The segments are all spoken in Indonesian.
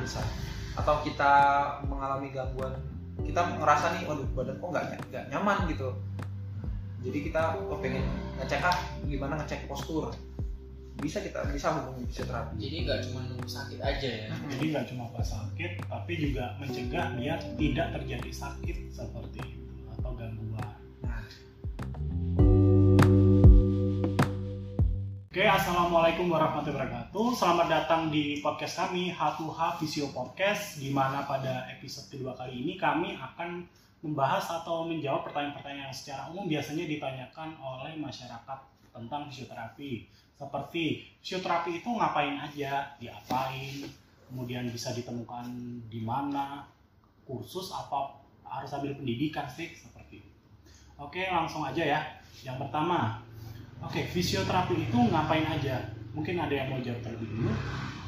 bisa. Atau kita mengalami gangguan kita ngerasa nih waduh badan kok nggak nggak nyaman gitu. Jadi kita oh, pengen ngecek ah gimana ngecek postur. Bisa kita bisa hubungi fisioterapi. Jadi nggak cuma nunggu sakit aja ya. Jadi nggak cuma pas sakit, tapi juga mencegah biar tidak terjadi sakit seperti assalamualaikum warahmatullahi wabarakatuh. Selamat datang di podcast kami H2H Visio Podcast, di mana pada episode kedua kali ini kami akan membahas atau menjawab pertanyaan-pertanyaan secara umum biasanya ditanyakan oleh masyarakat tentang fisioterapi. Seperti fisioterapi itu ngapain aja, diapain, kemudian bisa ditemukan di mana, kursus apa harus ambil pendidikan sih seperti itu. Oke, langsung aja ya. Yang pertama, Oke, fisioterapi itu ngapain aja? Mungkin ada yang mau jawab terlebih dulu.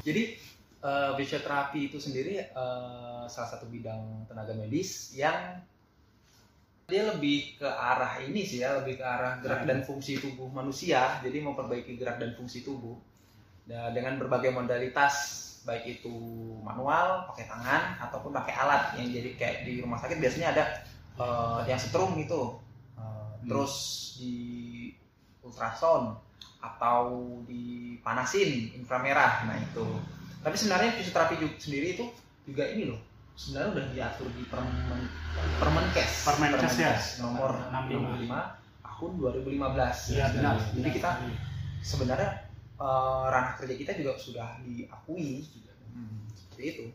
jadi eh, fisioterapi itu sendiri eh, salah satu bidang tenaga medis yang dia lebih ke arah ini sih ya lebih ke arah gerak dan fungsi tubuh manusia jadi memperbaiki gerak dan fungsi tubuh Nah, dengan berbagai modalitas baik itu manual pakai tangan ataupun pakai alat yang jadi kayak di rumah sakit biasanya ada eh, yang setrum gitu Eh, terus di ultrasound atau dipanasin inframerah nah itu tapi sebenarnya fisioterapi ju- sendiri itu juga ini loh sebenarnya udah diatur di permen permenkes Permenkes ya? nomor 65. 65 tahun 2015 Iya benar. jadi kita sekali. sebenarnya eh, ranah kerja kita juga sudah diakui Hmm, seperti itu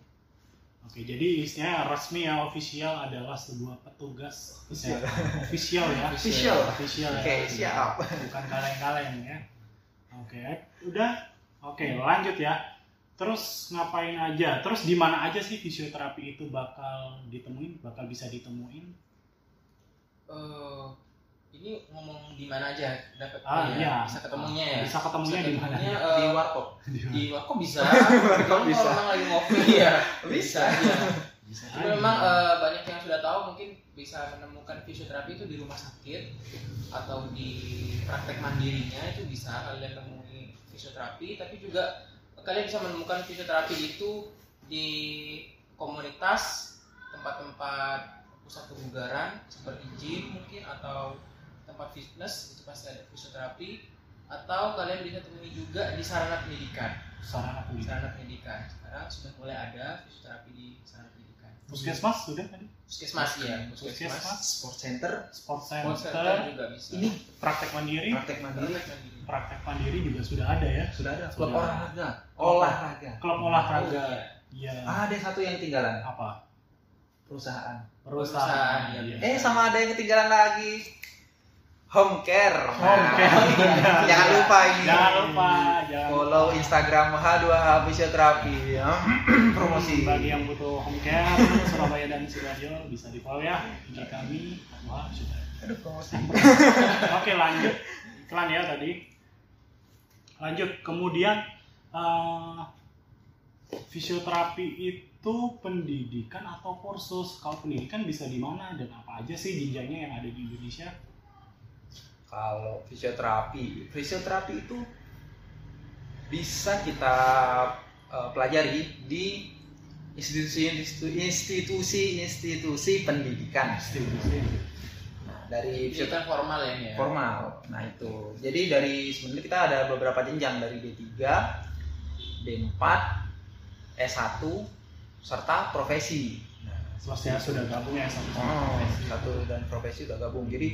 Oke, jadi isinya resmi ya official adalah sebuah petugas Official. official ya. Official. Official ya. oke siap Bukan kaleng-kaleng ya. Oke, udah. Oke, lanjut ya. Terus ngapain aja? Terus di mana aja sih fisioterapi itu bakal ditemuin? Bakal bisa ditemuin? Eh, ini ngomong di mana aja dapat Ah, ya? iya. bisa ketemunya ya. Bisa ketemunya di mana? ketemunya, di warkop di warkop bisa. Warkop Kalau bisa. memang lagi ngopi ya bisa aja. Bisa Tapi aja. memang eh, banyak yang sudah tahu mungkin bisa menemukan fisioterapi itu di rumah sakit atau di praktek mandirinya itu bisa kalian temui fisioterapi tapi juga kalian bisa menemukan fisioterapi itu di komunitas tempat-tempat pusat kebugaran seperti gym mungkin atau tempat fitness itu pasti ada fisioterapi atau kalian bisa temui juga di sarana pendidikan sarana di pendidikan. sarana pendidikan sekarang sudah mulai ada fisioterapi di sarana pendidikan Puskesmas sudah tadi? puskesmas ya Puskesmas. sport center Sport Sport center, center juga bisa ini praktek mandiri, praktek mandiri Praktek mandiri. praktek mandiri juga sudah ada ya. sudah ada klub Sudah. olahraga olahraga Klub olahraga. iya. Iya. ah, ada satu yang ketinggalan Apa? perusahaan Perusahaan, Perusahaan. iya. iya. eh sama ada yang ketinggalan lagi home care. Home Nah, care. jangan lupa ini. Jangan lupa, jangan follow Instagram H2H Fisioterapi ya. promosi. Bagi yang butuh home care Surabaya dan Sidoarjo bisa di follow ya. IG kami wah sudah aduh promosi. Oke lanjut. Iklan ya tadi. Lanjut. Kemudian eh, fisioterapi itu pendidikan atau kursus? Kalau pendidikan bisa di mana dan apa aja sih jenjangnya yang ada di Indonesia kalau fisioterapi fisioterapi itu bisa kita eh, pelajari di institusi institusi pendidikan Nah, dari Pendidikan formal ya ya formal. Nah itu. Jadi dari sebenarnya kita ada beberapa jenjang dari D3, D4, S1 serta profesi. Nah, Selesai sudah gabung ya satu Oh, profesi. satu dan profesi udah gabung. Jadi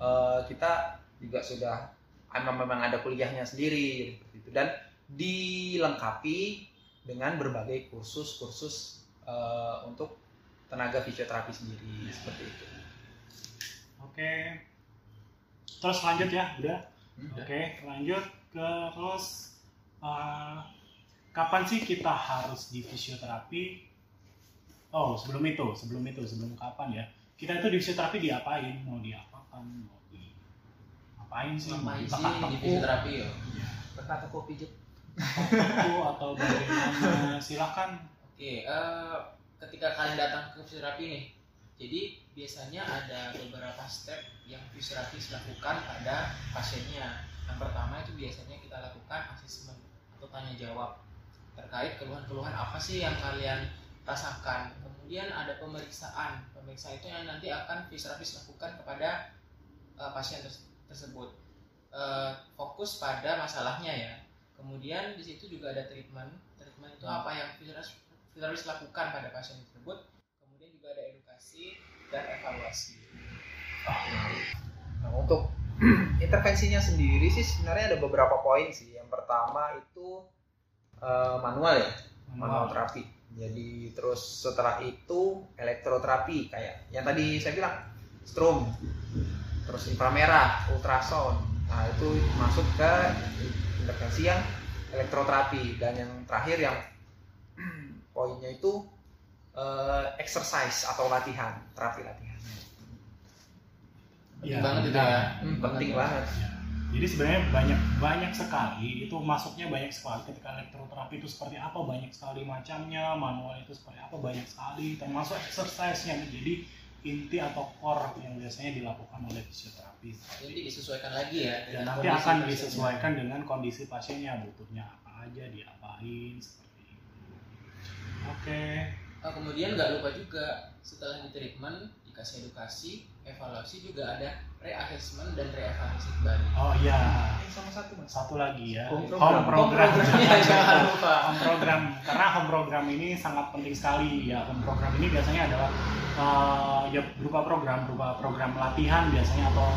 eh, kita juga sudah emang memang ada kuliahnya sendiri seperti itu dan dilengkapi dengan berbagai kursus-kursus eh, untuk tenaga fisioterapi sendiri seperti itu. Oke. Terus lanjut ya, udah. Hmm, Oke, lanjut ke terus eh, kapan sih kita harus di fisioterapi? Oh, sebelum itu, sebelum itu, sebelum kapan ya? Kita itu di fisioterapi diapain? Mau diapakan? Mau di apain sih? Ngapain sih ditekak-tekuk? di fisioterapi ya Kata kopi jet. tekuk atau bagaimana? Silakan. oke eh, ketika kalian datang ke fisioterapi nih jadi biasanya ada beberapa step yang fisioterapis lakukan pada pasiennya yang pertama itu biasanya kita lakukan asesmen atau tanya jawab terkait keluhan-keluhan apa sih yang kalian rasakan. Kemudian ada pemeriksaan. Pemeriksaan itu yang nanti akan fisioterapis lakukan kepada uh, pasien tersebut tersebut. Uh, fokus pada masalahnya ya. Kemudian di situ juga ada treatment. Treatment itu apa yang fisioterapis lakukan pada pasien tersebut. Kemudian juga ada edukasi dan evaluasi. Nah untuk intervensinya sendiri sih sebenarnya ada beberapa poin sih. Yang pertama itu uh, manual ya manual. terapi. Jadi terus setelah itu elektroterapi kayak yang tadi saya bilang strom terus inframerah, ultrasound. Nah, itu masuk ke intervensi yang elektroterapi dan yang terakhir yang poinnya itu uh, exercise atau latihan, terapi latihan. Ya, banget itu ya. Hmm, penting banget. Ya. Jadi sebenarnya banyak banyak sekali itu masuknya banyak sekali ketika elektroterapi itu seperti apa banyak sekali macamnya manual itu seperti apa banyak sekali termasuk exercise-nya jadi inti atau core yang biasanya dilakukan oleh fisioterapi. Jadi disesuaikan lagi ya. Dan nanti akan disesuaikan dengan kondisi pasiennya butuhnya apa aja, diapain seperti itu. Oke. Okay. Nah, kemudian nggak lupa juga setelah di treatment dikasih edukasi, evaluasi juga ada re-assessment dan re-evaluasi kembali. Oh iya. Sama satu mas. Satu lagi ya. Home program. Home program. Home program. ya, jangan lupa. Home program. Karena home program ini sangat penting sekali ya. Home program ini biasanya adalah uh, ya berupa program, berupa program latihan biasanya atau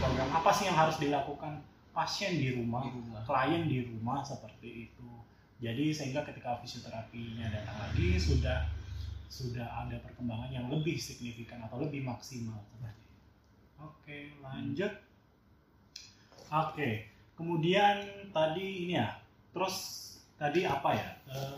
program apa sih yang harus dilakukan pasien di rumah, di rumah. klien di rumah seperti itu. Jadi sehingga ketika fisioterapinya datang lagi sudah sudah ada perkembangan yang lebih signifikan atau lebih maksimal seperti itu. Oke, lanjut. Oke, kemudian tadi ini ya, terus tadi apa ya?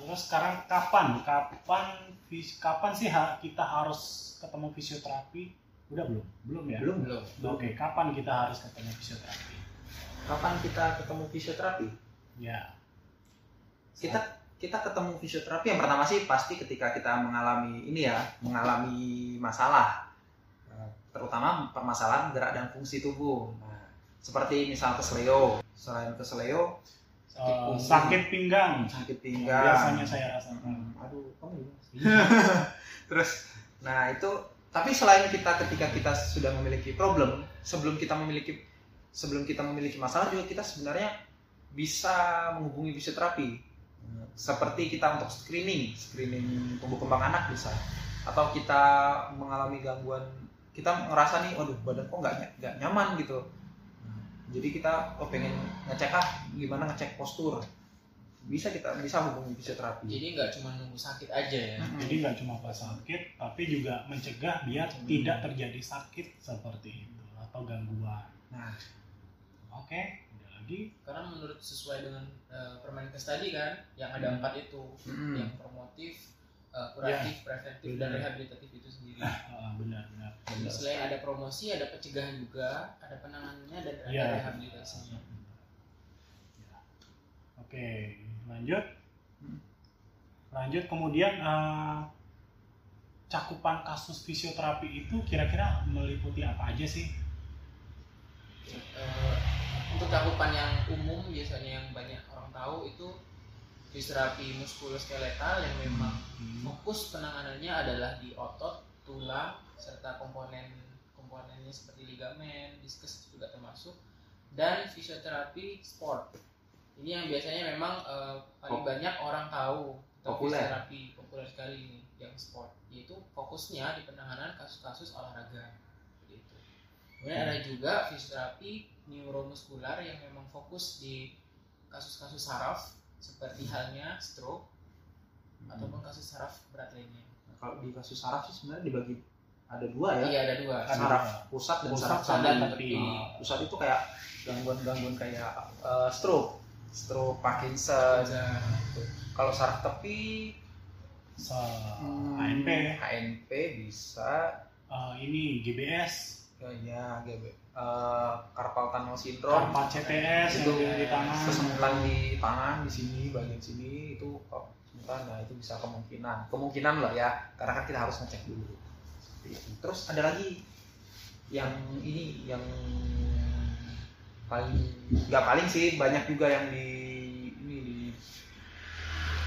Terus sekarang kapan? Kapan kapan sih kita harus ketemu fisioterapi? Udah belum? Belum ya? Belum, belum. Oke, kapan kita harus ketemu fisioterapi? Kapan kita ketemu fisioterapi? Ya. Kita kita ketemu fisioterapi yang pertama sih pasti ketika kita mengalami ini ya mengalami masalah. Eh, terutama permasalahan gerak dan fungsi tubuh. Nah, seperti misal kesleo. Selain kesleo sakit, uh, sakit pinggang. Sakit pinggang. biasanya saya rasakan. Hmm, aduh kamu terus nah itu tapi selain kita ketika kita sudah memiliki problem sebelum kita memiliki sebelum kita memiliki masalah juga kita sebenarnya bisa menghubungi fisioterapi seperti kita untuk screening screening tumbuh kembang anak bisa. Atau kita mengalami gangguan kita ngerasa nih waduh badan kok nggak nggak nyaman gitu. Jadi kita oh pengen ngecek ah gimana ngecek postur. Bisa kita bisa hubungi fisioterapi. Jadi nggak cuma nunggu sakit aja ya? Hmm. jadi nggak cuma pas sakit tapi juga mencegah biar hmm. tidak terjadi sakit seperti itu atau gangguan. Nah. Oke? okay lagi karena menurut sesuai dengan uh, Permenkes tadi kan yang ada hmm. empat itu hmm. yang promotif uh, kuratif ya. preventif benar. dan rehabilitatif itu sendiri uh, benar benar, benar. selain ada promosi ada pencegahan juga ada penanganannya dan ada ya. rehabilitasinya ya. oke lanjut hmm. lanjut kemudian uh, cakupan kasus fisioterapi itu kira-kira meliputi apa aja sih? Untuk cakupan yang umum biasanya yang banyak orang tahu itu fisioterapi muskuloskeletal yang memang hmm. fokus penanganannya adalah di otot, tulang serta komponen komponennya seperti ligamen, diskus juga termasuk dan fisioterapi sport. Ini yang biasanya memang uh, paling banyak orang tahu tentang fisioterapi populer sekali ini yang sport yaitu fokusnya di penanganan kasus-kasus olahraga. Kemudian ada juga fisioterapi neuromuskular yang memang fokus di kasus-kasus saraf seperti halnya stroke hmm. ataupun kasus saraf berat lainnya. Nah, kalau di kasus saraf sih sebenarnya dibagi ada dua ya. Iya ada dua. Saraf pusat dan pusat saraf sadar tepi. Pusat itu kayak gangguan-gangguan kayak uh, stroke, stroke Parkinson. Kalau saraf tepi so, hmm, HNP, HNP bisa. Uh, ini GBS. Oh, ya, GB uh, carpal tunnel syndrome. Carpal CTS itu di tangan. kesemutan di tangan di sini bagian sini itu oh, kesemutan. Nah itu bisa kemungkinan. Kemungkinan lah ya karena kan kita harus ngecek dulu. Terus ada lagi yang ini yang paling nggak paling sih banyak juga yang di ini di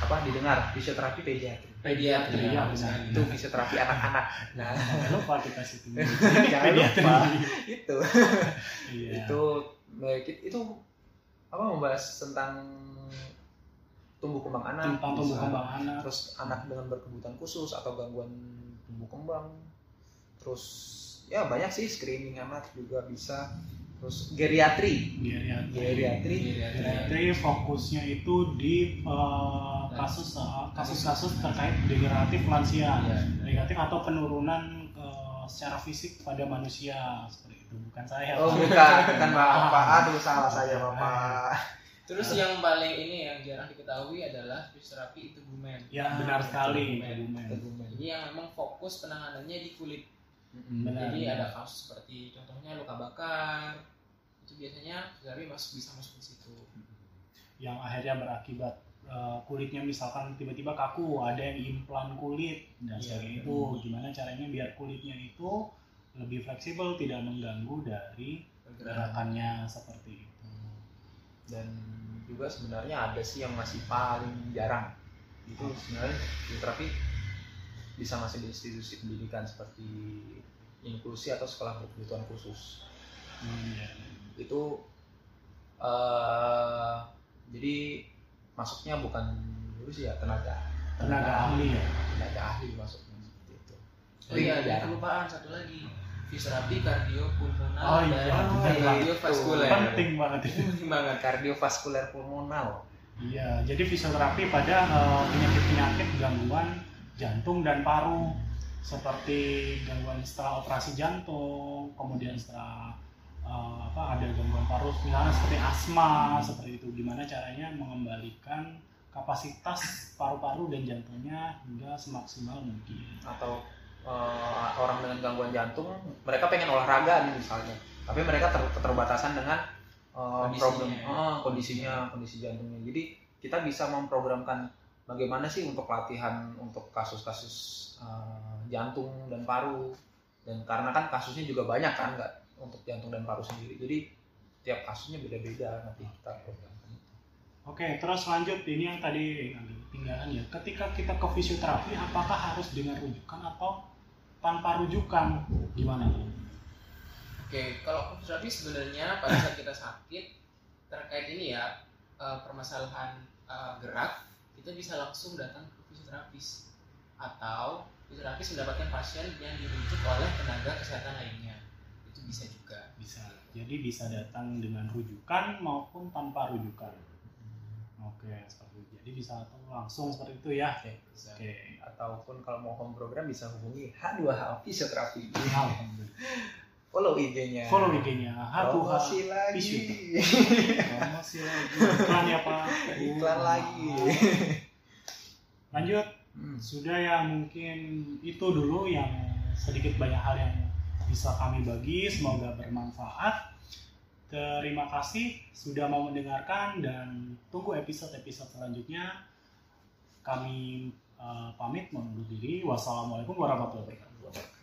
apa didengar. Fisioterapi pediatri Pediatri. Iya, sekali. itu fisioterapi anak-anak nah Jangan lupa kita situ. jangan lupa itu Iya. itu baik itu apa membahas tentang tumbuh kembang anak tentang tumbuh kembang anak. terus anak dengan berkebutuhan khusus atau gangguan tumbuh kembang terus ya banyak sih screening anak juga bisa terus geriatri Geriatri. geriatri Geriatri fokusnya itu di eh, kasus eh, kasus-kasus terkait degeneratif lansia, Iya. degeneratif atau penurunan eh, secara fisik pada manusia seperti itu. Bukan saya. oh Pak. bukan bukan bapak aduh salah saya bapak Terus yang paling ini yang jarang diketahui adalah fisioterapi itu bumen. Ya benar sekali. Ini yang memang fokus penanganannya di kulit. Benar. Jadi ada kasus seperti contohnya luka bakar. Itu biasanya fisioterapi masuk bisa masuk di situ. Yang akhirnya berakibat eh, kulitnya misalkan tiba-tiba kaku, ada yang implan kulit dan Iya, sebagainya itu. Gimana caranya biar kulitnya itu lebih fleksibel, tidak mengganggu dari gerakannya seperti itu. dan juga sebenarnya ada sih yang masih paling jarang itu sebenarnya fisioterapi bisa masih di institusi pendidikan seperti inklusi atau sekolah berkebutuhan khusus Hmm, ya. Itu eh jadi masuknya bukan guru sih ya tenaga Tenaga ahli ya. tenaga ahli masuknya seperti itu Oh iya, ada kelupaan satu lagi. Fisioterapi kardiopulmonar Oh iya, dan benar. kardiovaskuler. Penting banget itu. Penting banget. kardiovaskuler pulmonal Iya, jadi fisioterapi pada eh, penyakit-penyakit gangguan jantung dan paru seperti gangguan setelah operasi jantung, kemudian setelah paru misalnya seperti asma seperti itu. Gimana caranya mengembalikan kapasitas paru-paru dan jantungnya hingga semaksimal mungkin. atau eh, orang dengan gangguan jantung mereka pengen olahraga nih misalnya. Tapi mereka ter- keterbatasan dengan eh, Kondisinya. problem eh, kondisinya kondisi jantungnya. Jadi kita bisa memprogramkan bagaimana sih untuk latihan untuk kasus-kasus eh, jantung dan paru. Dan karena kan kasusnya juga banyak kan nggak untuk jantung dan paru sendiri. Jadi tiap kasusnya beda-beda nanti kita programkan Oke, terus lanjut ini yang tadi agak ketinggalan ya. Ketika kita ke fisioterapi, apakah harus dengan rujukan atau tanpa rujukan? Gimana? Oke, kalau fisioterapi sebenarnya pada saat kita sakit terkait ini ya eh, permasalahan eh, gerak, kita bisa langsung datang ke fisioterapis atau fisioterapis mendapatkan pasien yang dirujuk oleh tenaga kesehatan lainnya. Bisa juga. Bisa. Jadi bisa datang dengan rujukan maupun tanpa rujukan. Oke, seperti itu. Jadi bisa langsung seperti itu ya. Oke, Bisa. Oke. ataupun kalau mau home program bisa hubungi H2H Fisioterapi follow IG-nya Follow IG-nya H2H promosi lagi Promosi lagi. Iklan ya Pak. iklan lagi Lanjut. Hmm. Sudah ya mungkin itu dulu yang sedikit banyak hal yang bisa kami bagi. Semoga bermanfaat. Terima kasih sudah mau mendengarkan dan tunggu episode-episode selanjutnya. Kami eh, pamit mengundur diri. Wassalamualaikum warahmatullahi wabarakatuh.